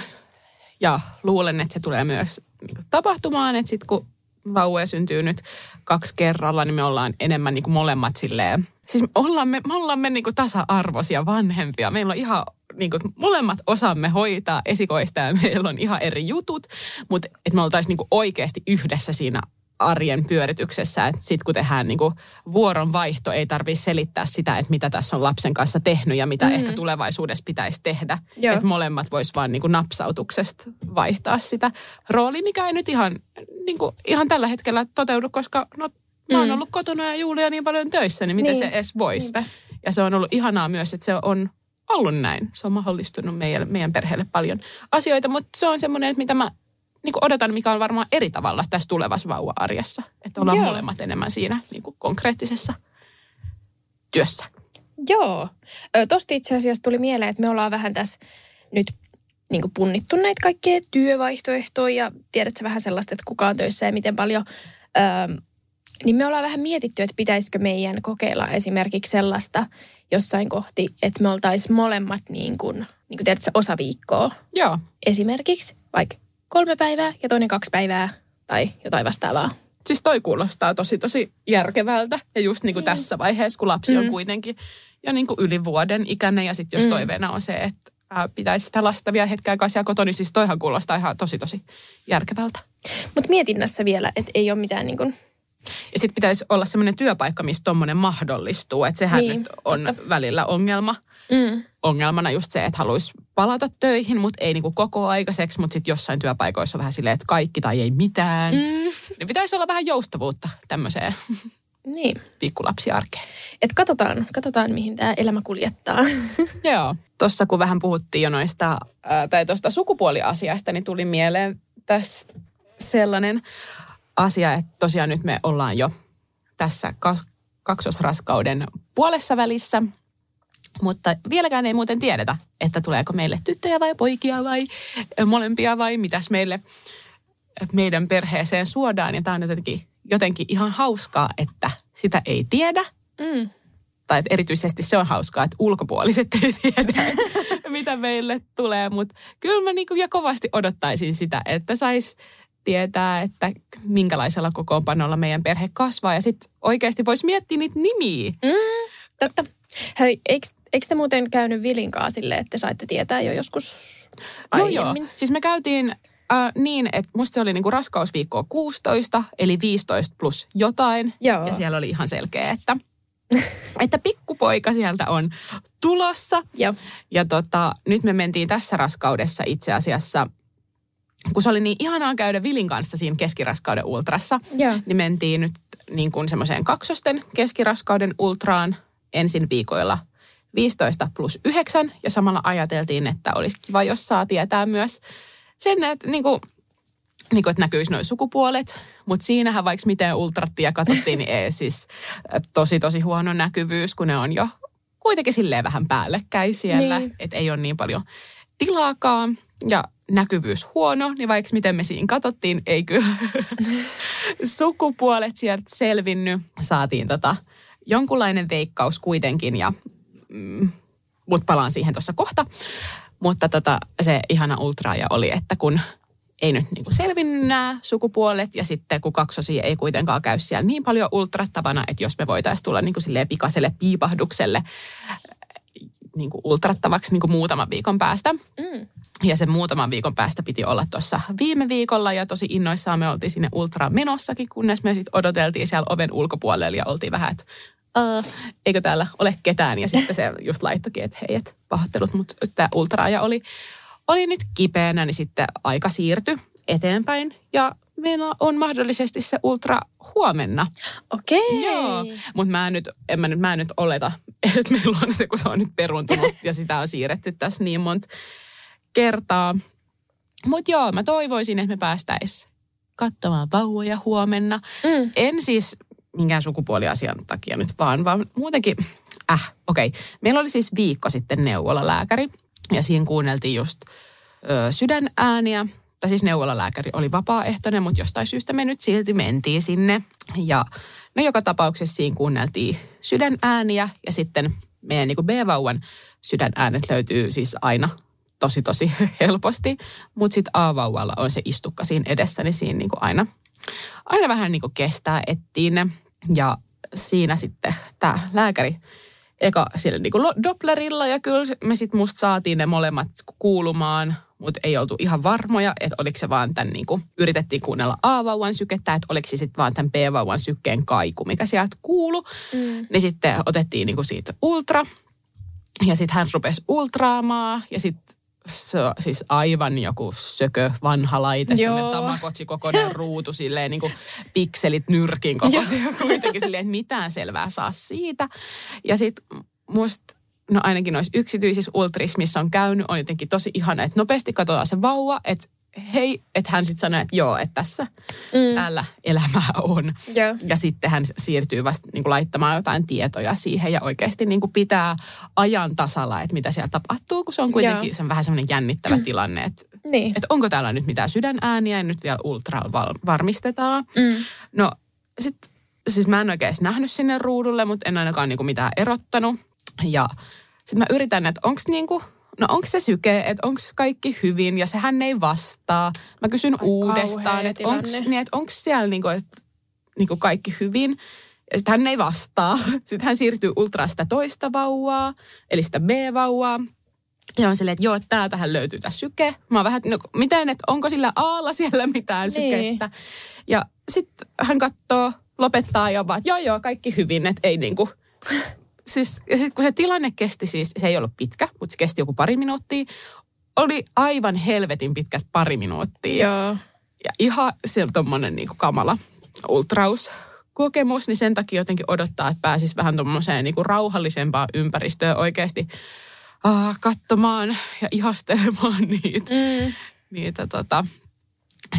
ja luulen, että se tulee myös niinku tapahtumaan, että sitten kun vauvoja syntyy nyt kaksi kerralla, niin me ollaan enemmän niinku molemmat silleen, siis me ollaan me, me, ollaan me niinku tasa-arvoisia vanhempia. Meillä on ihan niinku, molemmat osaamme hoitaa esikoista ja meillä on ihan eri jutut, mutta että me oltaisiin niinku oikeasti yhdessä siinä arjen pyörityksessä, että sitten kun tehdään niinku vuoron vaihto, ei tarvitse selittää sitä, että mitä tässä on lapsen kanssa tehnyt ja mitä mm. ehkä tulevaisuudessa pitäisi tehdä. Joo. Että molemmat vois vaan niinku napsautuksesta vaihtaa sitä roolia, mikä ei nyt ihan, niinku, ihan tällä hetkellä toteudu, koska no, mä oon Mm. ollut kotona ja Julia niin paljon töissä, niin miten Niin. se edes voisi. Ja se on ollut ihanaa myös, että se on ollut näin. Se on mahdollistunut meidän, meidän perheelle paljon asioita, mutta se on semmoinen, että mitä mä niin odotan, mikä on varmaan eri tavalla tässä tulevassa vauva-arjessa. Että ollaan Joo. molemmat enemmän siinä niin kuin konkreettisessa työssä. Joo. Ö, Tosta itse asiassa tuli mieleen, että me ollaan vähän tässä nyt niin punnittu näitä kaikkea työvaihtoehtoja ja tiedätkö vähän sellaista, että kuka on töissä ja miten paljon. Öö, niin me ollaan vähän mietitty, että pitäisikö meidän kokeilla esimerkiksi sellaista jossain kohti, että me oltaisiin molemmat niin kuin, niin kuin tiedätkö, osa viikkoa. Joo. Esimerkiksi vaikka kolme päivää ja toinen kaksi päivää tai jotain vastaavaa. Siis toi kuulostaa tosi tosi järkevältä. Ja just niin kuin tässä vaiheessa, kun lapsi on Mm. kuitenkin jo niin kuin yli vuoden ikäinen. Ja sitten jos Mm. toiveena on se, että pitäisi sitä lasta vielä hetken aikaa siellä kotona, niin siis toihan kuulostaa ihan tosi tosi järkevältä. Mutta mietinnässä vielä, että ei ole mitään niin kuin, Ja sitten pitäisi olla semmoinen työpaikka, missä tuommoinen mahdollistuu. Että sehän Niin, nyt on totta. välillä ongelma. mm, Ongelmana just se, että haluaisi palata töihin, mutta ei niinku koko aikaiseksi. Mutta sitten jossain työpaikoissa on vähän silleen, että kaikki tai ei mitään. Mm. Niin pitäisi olla vähän joustavuutta tämmöiseen. Niin. pikkulapsiarkeen. Et katsotaan, katsotaan, mihin tämä elämä kuljettaa. Joo. Tuossa kun vähän puhuttiin jo noista, ää, tai tuosta sukupuoliasiasta, niin tuli mieleen tässä sellainen asia, että tosiaan nyt me ollaan jo tässä ka- kaksosraskauden puolessa välissä. Mutta vieläkään ei muuten tiedetä, että tuleeko meille tyttöjä vai poikia vai molempia vai mitäs meille meidän perheeseen suodaan. Ja tämä on jotenkin, jotenkin ihan hauskaa, että sitä ei tiedä. Mm. Tai että erityisesti se on hauskaa, että ulkopuoliset ei tiedä, mitä meille tulee. Mutta kyllä mä niinku ja kovasti odottaisin sitä, että sais tietää, että minkälaisella kokoonpanolla meidän perhe kasvaa. Ja sitten oikeasti voisi miettiä niitä nimiä. Mm, totta. Hei, eikö, eikö te muuten käynyt Vilinkaa sille, että te saitte tietää jo joskus Joo, joo. aiemmin? Siis me käytiin äh, niin, että musta se oli niinku raskausviikkoa 16, eli 15 plus jotain. Joo. Ja siellä oli ihan selkeä, että, että pikkupoika sieltä on tulossa. Joo. Ja tota, nyt me mentiin tässä raskaudessa itse asiassa, kun se oli niin ihanaa käydä Vilin kanssa siinä keskiraskauden ultrassa, Joo. niin mentiin nyt niin kuin semmoiseen kaksosten keskiraskauden ultraan ensin viikoilla 15 plus 9 ja samalla ajateltiin, että olisi kiva, jos saa tietää myös sen, että niin kuin, niin kuin, että näkyisi noin sukupuolet, mutta siinähän vaikka miten ultrattiin ja katsottiin, niin ei siis äh, tosi tosi huono näkyvyys, kun ne on jo kuitenkin silleen vähän päällekkäin siellä, Niin. että ei ole niin paljon tilaakaan ja näkyvyys huono, niin vaikka miten me siinä katsottiin, ei kyllä sukupuolet sieltä selvinnyt. Saatiin tota jonkunlainen veikkaus kuitenkin ja mm, mutta palaan siihen tuossa kohta. Mutta tota, se ihana ultraaja oli, että kun ei nyt niinku selvinnyt nämä sukupuolet ja sitten kun kaksosia ei kuitenkaan käy siellä niin paljon ultrattavana, että jos me voitaisiin tulla niinku silleen pikaiselle piipahdukselle äh, niinku ultrattavaksi niinku muutaman viikon päästä. Mm. Ja sen muutaman viikon päästä piti olla tuossa viime viikolla ja tosi innoissaan me oltiin sinne ultraan menossakin, kunnes me sitten odoteltiin siellä oven ulkopuolella ja oltiin vähän, että "Ää, eikö täällä ole ketään. Ja sitten se just laittokin, että hei, et pahoittelut, mutta tämä ultraaja oli, oli nyt kipeänä, niin sitten aika siirtyi eteenpäin. Ja meillä on mahdollisesti se ultra huomenna. Okei. Joo, mutta mä en nyt, en mä nyt, mä en nyt oleta, että meillä on se, kun se on nyt peruntunut ja sitä on siirretty tässä niin monta kertaa. Mutta joo, mä toivoisin, että me päästäis katsomaan vauvoja huomenna. Mm. En siis minkään sukupuoliasian takia nyt vaan, vaan muutenkin, äh, okei. Okay. Meillä oli siis viikko sitten neuvolalääkäri ja siinä kuunneltiin just ö, sydänääniä. Tai siis neuvolalääkäri oli vapaaehtoinen, mutta jostain syystä me nyt silti mentiin sinne. Ja no joka tapauksessa siinä kuunneltiin sydänääniä ja sitten meidän niin B-vauvan sydänäänet löytyy siis aina tosi tosi helposti. Mutta sitten A-vauvalla on se istukka siinä edessä, niin siinä niin aina, aina vähän niin kestää etsiä ne. Ja siinä sitten tämä lääkäri eka sillä niin Dopplerilla ja kyllä me sitten musta saatiin ne molemmat kuulumaan, mutta ei oltu ihan varmoja, että oliko se vaan tämän, niin kuin, yritettiin kuunnella A-vauvan sykettä, että oliko se sitten vaan tämän B-vauvan sykkeen kaiku, mikä sieltä kuulu. Mm. Niin sitten otettiin niin kuin siitä ultra ja sitten hän rupesi ultraamaan ja sitten se on siis aivan joku sökö vanha laite, semmoinen tamakotsi kokoinen ruutu, silleen niin kuin pikselit nyrkin kokoisia kuitenkin silleen, että mitään selvää saa siitä. Ja sitten musta, no ainakin noissa yksityisissä ultrissa, missä on käynyt, on jotenkin tosi ihana, että nopeasti katsotaan se vauva, että hei, että hän sitten sanoo, että joo, että tässä Mm. täällä elämää on. Joo. Ja sitten hän siirtyy vasta niin kuin laittamaan jotain tietoja siihen ja oikeasti niin kuin pitää ajan tasalla, että mitä siellä tapahtuu, kun se on kuitenkin se on vähän semmoinen jännittävä tilanne, että, Niin. että onko täällä nyt mitään sydänääniä ja nyt vielä ultra val- varmistetaan. Mm. No sitten, siis mä en oikein nähnyt sinne ruudulle, mutta en ainakaan niin kuin mitään erottanut. Ja sitten mä yritän, että onko niinku, no onko se syke, että onko kaikki hyvin, ja sehän ei vastaa. Mä kysyn Ai uudestaan, että onko niin, onko siellä niinku, että, niinku kaikki hyvin. Ja sitten hän ei vastaa. Sitten hän siirtyy ultraa sitä toista vauvaa, eli sitä B-vauvaa. Ja on silleen, että joo, että täältähän löytyy tämä syke. Mä oon vähän, no miten, että onko sillä aalla siellä mitään Niin. sykettä. Ja sitten hän katsoo, lopettaa ja vaan, joo joo, kaikki hyvin, että ei niinku... Siis, kun se tilanne kesti siis, se ei ollut pitkä, mutta se kesti joku pari minuuttia. Oli aivan helvetin pitkät pari minuuttia. Joo. Ja ihan se tommonen niinku kamala ultraus kokemus, niin sen takia jotenkin odottaa, että pääsisi vähän tuommoiseen niin rauhallisempaan ympäristöön oikeasti uh, katsomaan ja ihastelemaan niitä, Mm. niitä tota,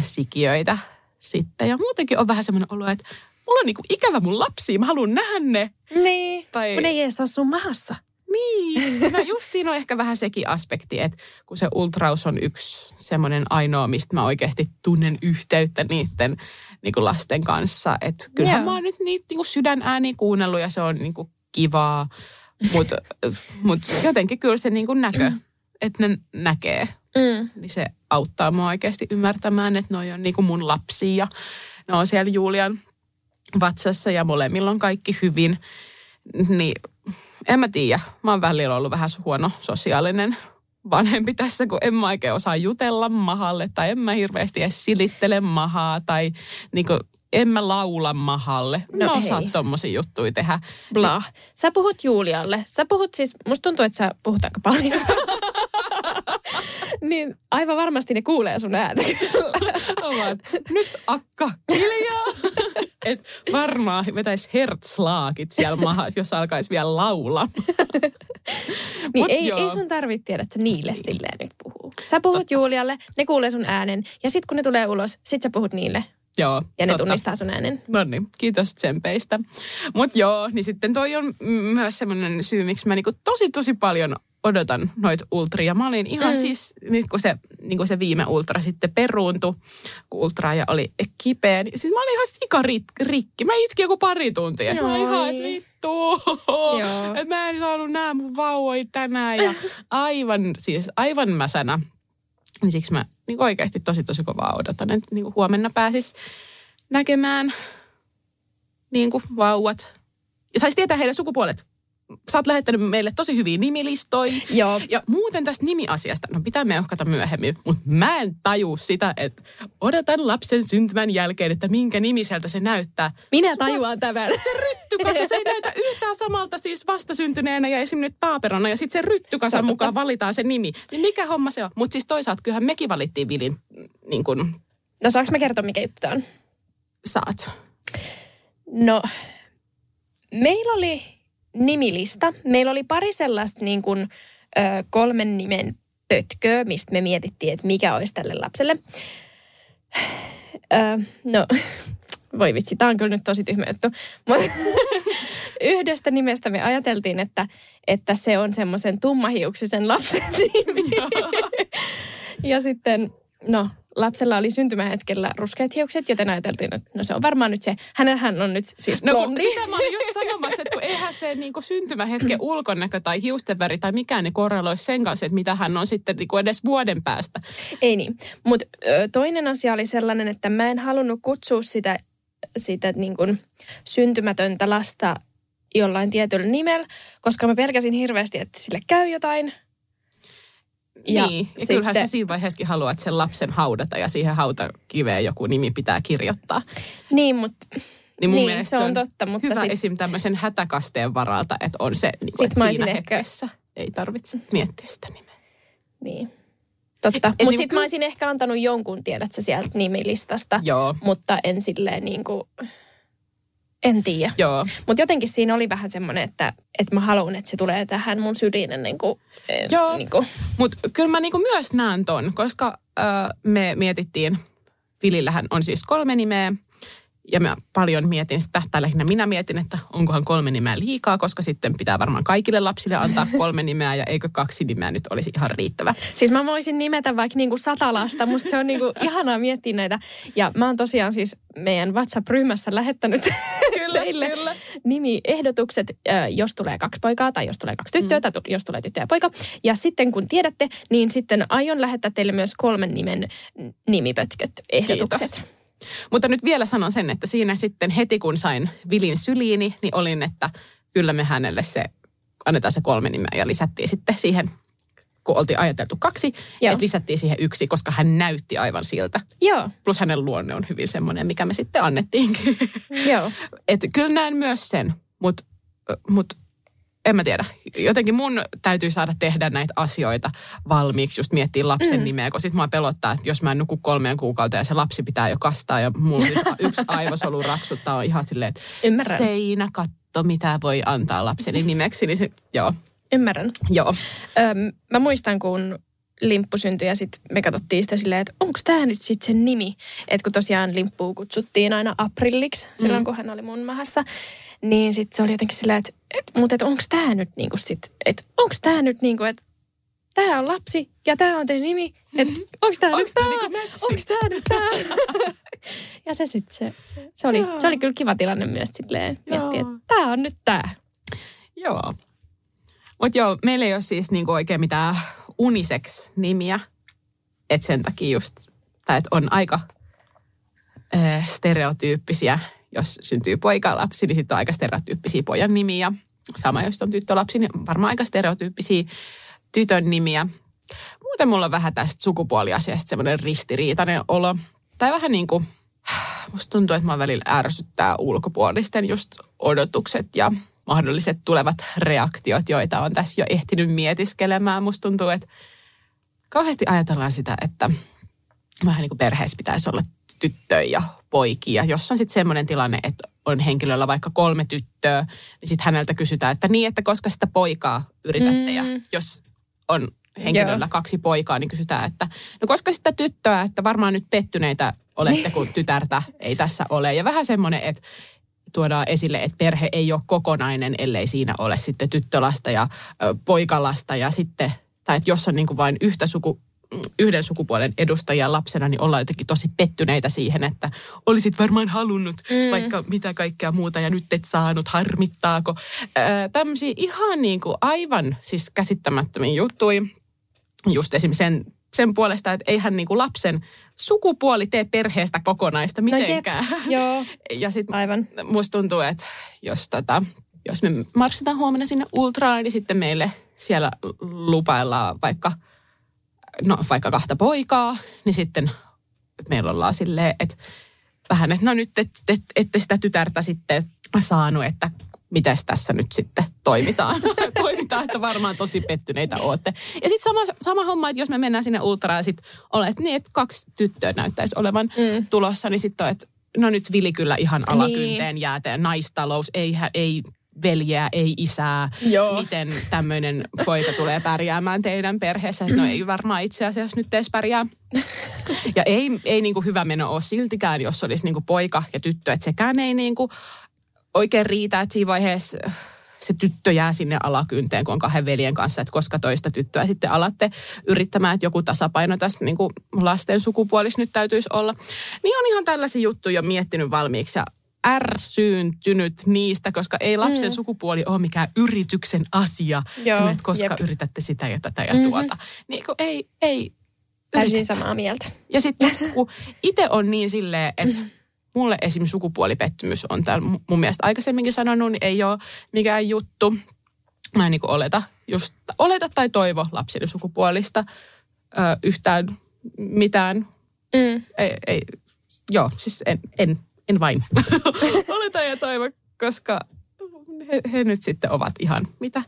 sikiöitä sitten. Ja muutenkin on vähän semmoinen olo, että mulla on niinku ikävä mun lapsia, mä haluan nähdä ne. Niin, Tai- kun ne ei edes ole sun mahassa. Niin, no just siinä on ehkä vähän sekin aspekti, että kun se ultraus on yksi semmoinen ainoa, mistä mä oikeasti tunnen yhteyttä niiden niin kuin lasten kanssa. Että kyllähän Joo. mä oon nyt niitä niin kuin sydänääniä kuunnellut ja se on niin kuin kivaa, mutta mut jotenkin kyllä se niin kuin näkö, että ne näkee, Mm. niin se auttaa mua oikeasti ymmärtämään, että noi on niin kuin mun lapsia ja ne on siellä Julian vatsassa ja molemmilla on kaikki hyvin. Niin en mä tiedä. Mä oon välillä ollut vähän huono sosiaalinen vanhempi tässä, kun en mä oikein osaa jutella mahalle tai en mä hirveästi edes silittele mahaa tai niin kuin, en mä laula mahalle. No mä osaan tommosia juttuja tehdä. Blah. Sä puhut Julialle. Sä puhut siis, musta tuntuu, että sä puhut aika paljon. niin aivan varmasti ne kuulee sun ääntä nyt akka, hiljaa. Et varmaan vetäisi hertzlaakit siellä mahas, jos alkaisi vielä laulaa. Niin Mut ei, joo. ei sun tarvitse tiedä, että sä niille silleen nyt puhuu. Sä puhut Julialle, ne kuulee sun äänen. Ja sit kun ne tulee ulos, sit sä puhut niille. Joo, Ja ne totta. tunnistaa sun äänen. No niin, kiitos tsempeistä. Mutta joo, niin sitten toi on myös semmoinen syy, miksi mä niinku tosi tosi paljon odotan noita ultria. Mä olin ihan Mm. siis, nyt kun se, niin kun se viime ultra sitten peruuntui, kun ultra ja oli kipeä, niin siis mä olin ihan sikarikki. Mä itkin joku pari tuntia. Mä olin ihan, että vittu, Joo. että mä en saanut nää mun vauvoja tänään. Ja aivan, siis aivan mäsänä. Niin siksi mä niin oikeasti tosi tosi kovaa odotan, että niin huomenna pääsis näkemään niin vauvat. Ja saisi tietää heidän sukupuolet. Sä oot lähettänyt meille tosi hyviä nimilistoja. Joo. Ja muuten tästä nimiasiasta, no pitää me ohkata myöhemmin, mutta mä en taju sitä, että odotan lapsen syntymän jälkeen, että minkä nimiseltä se näyttää. Minä Se sua- tajuan tämän. Se ryttykasa, se ei näytä yhtään samalta siis vastasyntyneenä ja esimerkiksi nyt taaperona. Ja sitten se ryttykasan Totta. mukaan valitaan se nimi. Niin mikä homma se on? Mutta siis toisaalta kyllähän mekin valittiin Vilin niin kuin No saanko mä kertoa, mikä juttu on? saat. No, meillä oli nimilista. Meillä oli pari sellaista niin kuin, ö, kolmen nimen pötköä, mistä me mietittiin, että mikä olisi tälle lapselle. Ö, no, voi vitsi, tämä on kyllä nyt tosi tyhmä juttu. Mutta yhdestä nimestä me ajateltiin, että, että se on semmoisen tummahiuksisen lapsen nimi. ja sitten, no, lapsella oli syntymähetkellä ruskeat hiukset, joten ajateltiin, että no se on varmaan nyt se. Hänellähän on nyt siis No kun blondi. sitä mä olin just sanomassa, että kun eihän se niin syntymähetken ulkonäkö tai hiustenväri tai mikään ne korreloisi sen kanssa, että mitä hän on sitten niin edes vuoden päästä. Ei niin. Mutta toinen asia oli sellainen, että mä en halunnut kutsua sitä, sitä niin kuin syntymätöntä lasta jollain tietyllä nimellä, koska mä pelkäsin hirveästi, että sille käy jotain. Ja niin, ja sitten- kyllähän sä siinä vaiheessakin haluat sen lapsen haudata ja siihen hautakiveen joku nimi pitää kirjoittaa. Niin, mutta Niin mun Niin, mielestä se on totta, mutta hyvä sit- esim. tämmöisen hätäkasteen varalta, että on se, niin kuin, että siinä ehkä- hetkessä ei tarvitse miettiä sitä nimeä. niin. Totta. Mutta niinku sitten mä olisin ehkä antanut jonkun, tiedät sä, sieltä nimilistasta. Joo, Mutta en silleen niin kuin, en tiedä. joo. Mutta jotenkin siinä oli vähän semmoinen, että, että mä haluan, että se tulee tähän mun sydin ennen kuin, eh, Joo. niin kuin Mutta kyllä mä niinku myös näen ton, koska ö, me mietittiin, Vilillähän on siis kolme nimeä. Ja mä paljon mietin sitä, tai lähinnä minä mietin, että onkohan kolme nimeä liikaa, koska sitten pitää varmaan kaikille lapsille antaa kolme nimeä, ja eikö kaksi nimeä nyt olisi ihan riittävä. Siis mä voisin nimetä vaikka niinku sata lasta. Musta se on niinku ihanaa miettiä näitä. Ja mä oon tosiaan siis meidän WhatsApp-ryhmässä lähettänyt teille kyllä. nimiehdotukset, jos tulee kaksi poikaa tai jos tulee kaksi tyttöä mm. tai jos tulee tyttö ja poika. Ja sitten kun tiedätte, niin sitten aion lähettää teille myös kolmen nimen nimipötköt ehdotukset. Kiitos. Mutta nyt vielä sanon sen, että siinä sitten heti kun sain Vilin syliini, niin olin, että kyllä me hänelle se, annetaan se kolme nimeä ja lisättiin sitten siihen, kun oltiin ajateltu kaksi, Joo. että lisättiin siihen yksi, koska hän näytti aivan siltä. Joo, Plus hänen luonne on hyvin semmoinen, mikä me sitten annettiinkin. joo. että kyllä näen myös sen, mutta mut en mä tiedä. Jotenkin mun täytyy saada tehdä näitä asioita valmiiksi, just miettiä lapsen mm. nimeä, kun sit mua pelottaa, että jos mä en nuku kolmeen kuukautta ja se lapsi pitää jo kastaa ja mulla yksi aivosolu raksuttaa on ihan silleen, että Ymmärrän. seinä, katto, mitä voi antaa lapseni nimeksi, niin se, joo, Ymmärrän. joo. Öm, mä muistan, kun Limppu syntyi ja sitten me katsottiin sitä silleen, että onko tämä nyt sitten sen nimi. Että kun tosiaan Limppua kutsuttiin aina aprilliksi silloin, mm. kun hän oli mun mahassa. Niin sitten se oli jotenkin silleen, että et, mutta et onko tämä nyt niinku sit, että onko tämä nyt niinku, että tämä on lapsi ja tämä on teidän nimi. Että onko tämä nyt matchi? onko tämä nyt tämä? ja se sitten, se, se, se, oli, se oli kyllä kiva tilanne myös silleen miettiä, että tämä on nyt tämä. Joo. Mutta joo, meillä ei ole siis niinku oikein mitään unisex-nimiä. Että sen takia just, tai että on aika äh, stereotyyppisiä. Jos syntyy poikalapsi, niin sitten on aika stereotyyppisiä pojan nimiä. Sama, jos on tyttölapsi, niin varmaan aika stereotyyppisiä tytön nimiä. Muuten mulla on vähän tästä sukupuoliasiasta semmoinen ristiriitainen olo. Tai vähän niin kuin, musta tuntuu, että mä välillä ärsyttää ulkopuolisten just odotukset ja mahdolliset tulevat reaktiot, joita on tässä jo ehtinyt mietiskelemään. Musta tuntuu, että kauheasti ajatellaan sitä, että vähän niin kuin perheessä pitäisi olla tyttöjä ja poikia. Jos on sitten semmoinen tilanne, että on henkilöllä vaikka kolme tyttöä, niin sitten häneltä kysytään, että niin, että koska sitä poikaa yritätte. Mm. Ja jos on henkilöllä Joo. kaksi poikaa, niin kysytään, että no koska sitä tyttöä, että varmaan nyt pettyneitä olette, kun tytärtä ei tässä ole. Ja vähän semmoinen, että tuodaan esille, että perhe ei ole kokonainen, ellei siinä ole sitten tyttölasta ja ö, poikalasta ja sitten, tai että jos on niin kuin vain yhtä suku, yhden sukupuolen edustajia lapsena, niin ollaan jotenkin tosi pettyneitä siihen, että olisit varmaan halunnut mm. vaikka mitä kaikkea muuta ja nyt et saanut, harmittaako. Öö, tämmöisiä ihan niin kuin aivan siis käsittämättömiä juttuja. Just esimerkiksi sen, sen puolesta, että eihän niin kuin lapsen sukupuoli tee perheestä kokonaista mitenkään. No jep, joo, ja sitten aivan. musta tuntuu, että jos, tota, jos me marssitaan huomenna sinne ultraan, niin sitten meille siellä lupaillaan vaikka, no, vaikka kahta poikaa, niin sitten meillä ollaan silleen, että vähän, että no nyt et, et, ette sitä tytärtä sitten saanut, että mitäs tässä nyt sitten toimitaan. toimitaan, että varmaan tosi pettyneitä ootte. Ja sitten sama, sama homma, että jos me mennään sinne ultraan ja sitten olet niin, että kaksi tyttöä näyttäisi olevan mm. tulossa, niin sitten on, että no nyt Vili kyllä ihan alakynteen niin. jääteen. Naistalous, ei, hä- ei veljeä, ei isää. Joo. Miten tämmöinen poika tulee pärjäämään teidän perheessä? No ei varmaan itse asiassa nyt edes pärjää. Ja ei, ei niin kuin hyvä meno ole siltikään, jos olisi niin kuin poika ja tyttö. Että sekään ei niin kuin oikein riitä, että siinä vaiheessa se tyttö jää sinne alakynteen, kun on kahden veljen kanssa, että koska toista tyttöä sitten alatte yrittämään, että joku tasapaino tästä niin kuin lasten sukupuolissa nyt täytyisi olla. Niin on ihan tällaisia juttuja jo miettinyt valmiiksi ja ärsyyntynyt niistä, koska ei lapsen mm. sukupuoli ole mikään yrityksen asia. Joo, että koska jep. yritätte sitä ja tätä ja Mhm. tuota. Niin kun ei, ei Täysin samaa mieltä. ja sitten kun itse on niin silleen, että mulle esim. sukupuolipettymys on täällä mu- mun mielestä aikaisemminkin sanonut, niin ei ole mikään juttu. Mä en niin oleta, just, oleta tai toivo lapseni sukupuolista ö, yhtään mitään. Mm. Ei, ei, joo, siis en, en, en vain oleta ja toivo, koska he, he nyt sitten ovat ihan mitä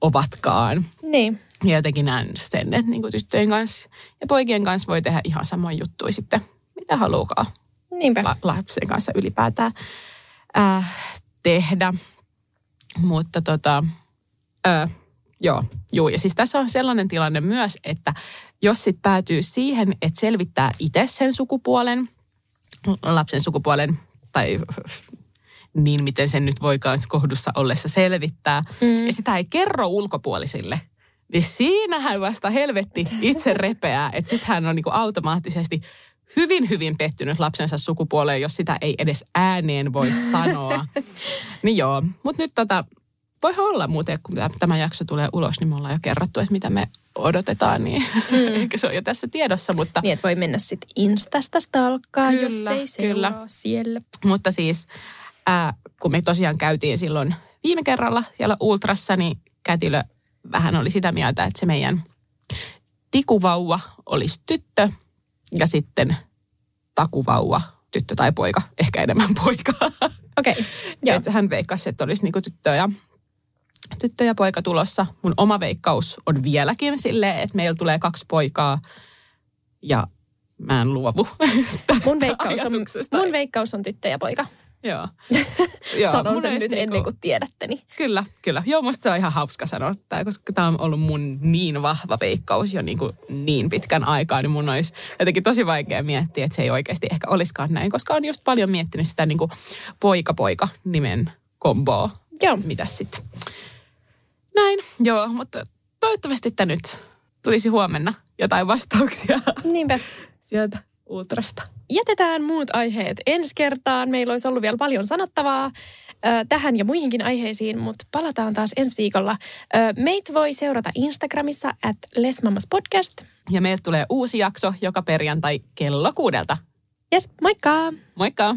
ovatkaan. Niin. Ja jotenkin näen sen, että niin tyttöjen kanssa ja poikien kanssa voi tehdä ihan samoin juttuja sitten, mitä haluukaan Niinpä. la- lapsen kanssa ylipäätään äh, tehdä. Mutta tota, äh, joo, juu. Ja siis tässä on sellainen tilanne myös, että jos sit päätyy siihen, että selvittää itse sen sukupuolen, lapsen sukupuolen tai niin miten sen nyt voikaan kohdussa ollessa selvittää, mm. ja sitä ei kerro ulkopuolisille, niin siinähän vasta helvetti itse repeää, että sitten hän on niinku automaattisesti hyvin, hyvin pettynyt lapsensa sukupuoleen, jos sitä ei edes ääneen voi sanoa. niin joo, mutta nyt tota, voihan olla muuten, kun tämä- jakso tulee ulos, niin me ollaan jo kerrottu, että mitä me odotetaan, niin mm. ehkä se on jo tässä tiedossa, mutta Niin, että voi mennä sitten Instasta stalkkaa, Kyllä, jos ei kyllä. siellä. Mutta siis, ää, kun me tosiaan käytiin silloin viime kerralla siellä Ultrassa, niin Kätilö vähän oli sitä mieltä, että se meidän tikuvauva olisi tyttö ja sitten takuvauva, tyttö tai poika, ehkä enemmän poika. Okei, okay. joo. että hän veikkasi, että olisi niinku tyttö ja tyttö ja poika tulossa. Mun oma veikkaus on vieläkin silleen, että meillä tulee kaksi poikaa ja mä en luovu tästä Mun veikkaus, on, mun veikkaus on tyttö ja poika. Joo. Sanon mun sen nyt ennen kuin tiedätte. Niin. Kyllä, kyllä. Joo, musta se on ihan hauska sanoa tämä, koska tämä on ollut mun niin vahva veikkaus jo niin, kuin niin pitkän aikaa, niin mun olisi jotenkin tosi vaikea miettiä, että se ei oikeasti ehkä olisikaan näin, koska on just paljon miettinyt sitä niin kuin poika-poika nimen komboa. Joo. Mitäs sitten? Näin, joo, mutta toivottavasti tämä nyt tulisi huomenna jotain vastauksia Niinpä. sieltä Ultrasta. Jätetään muut aiheet ensi kertaan. Meillä olisi ollut vielä paljon sanottavaa ö, tähän ja muihinkin aiheisiin, mutta palataan taas ensi viikolla. Ö, Meitä voi seurata Instagramissa at Lesmamas Podcast. Ja meiltä tulee uusi jakso joka perjantai kello kuudelta. Jes, moikka! Moikka!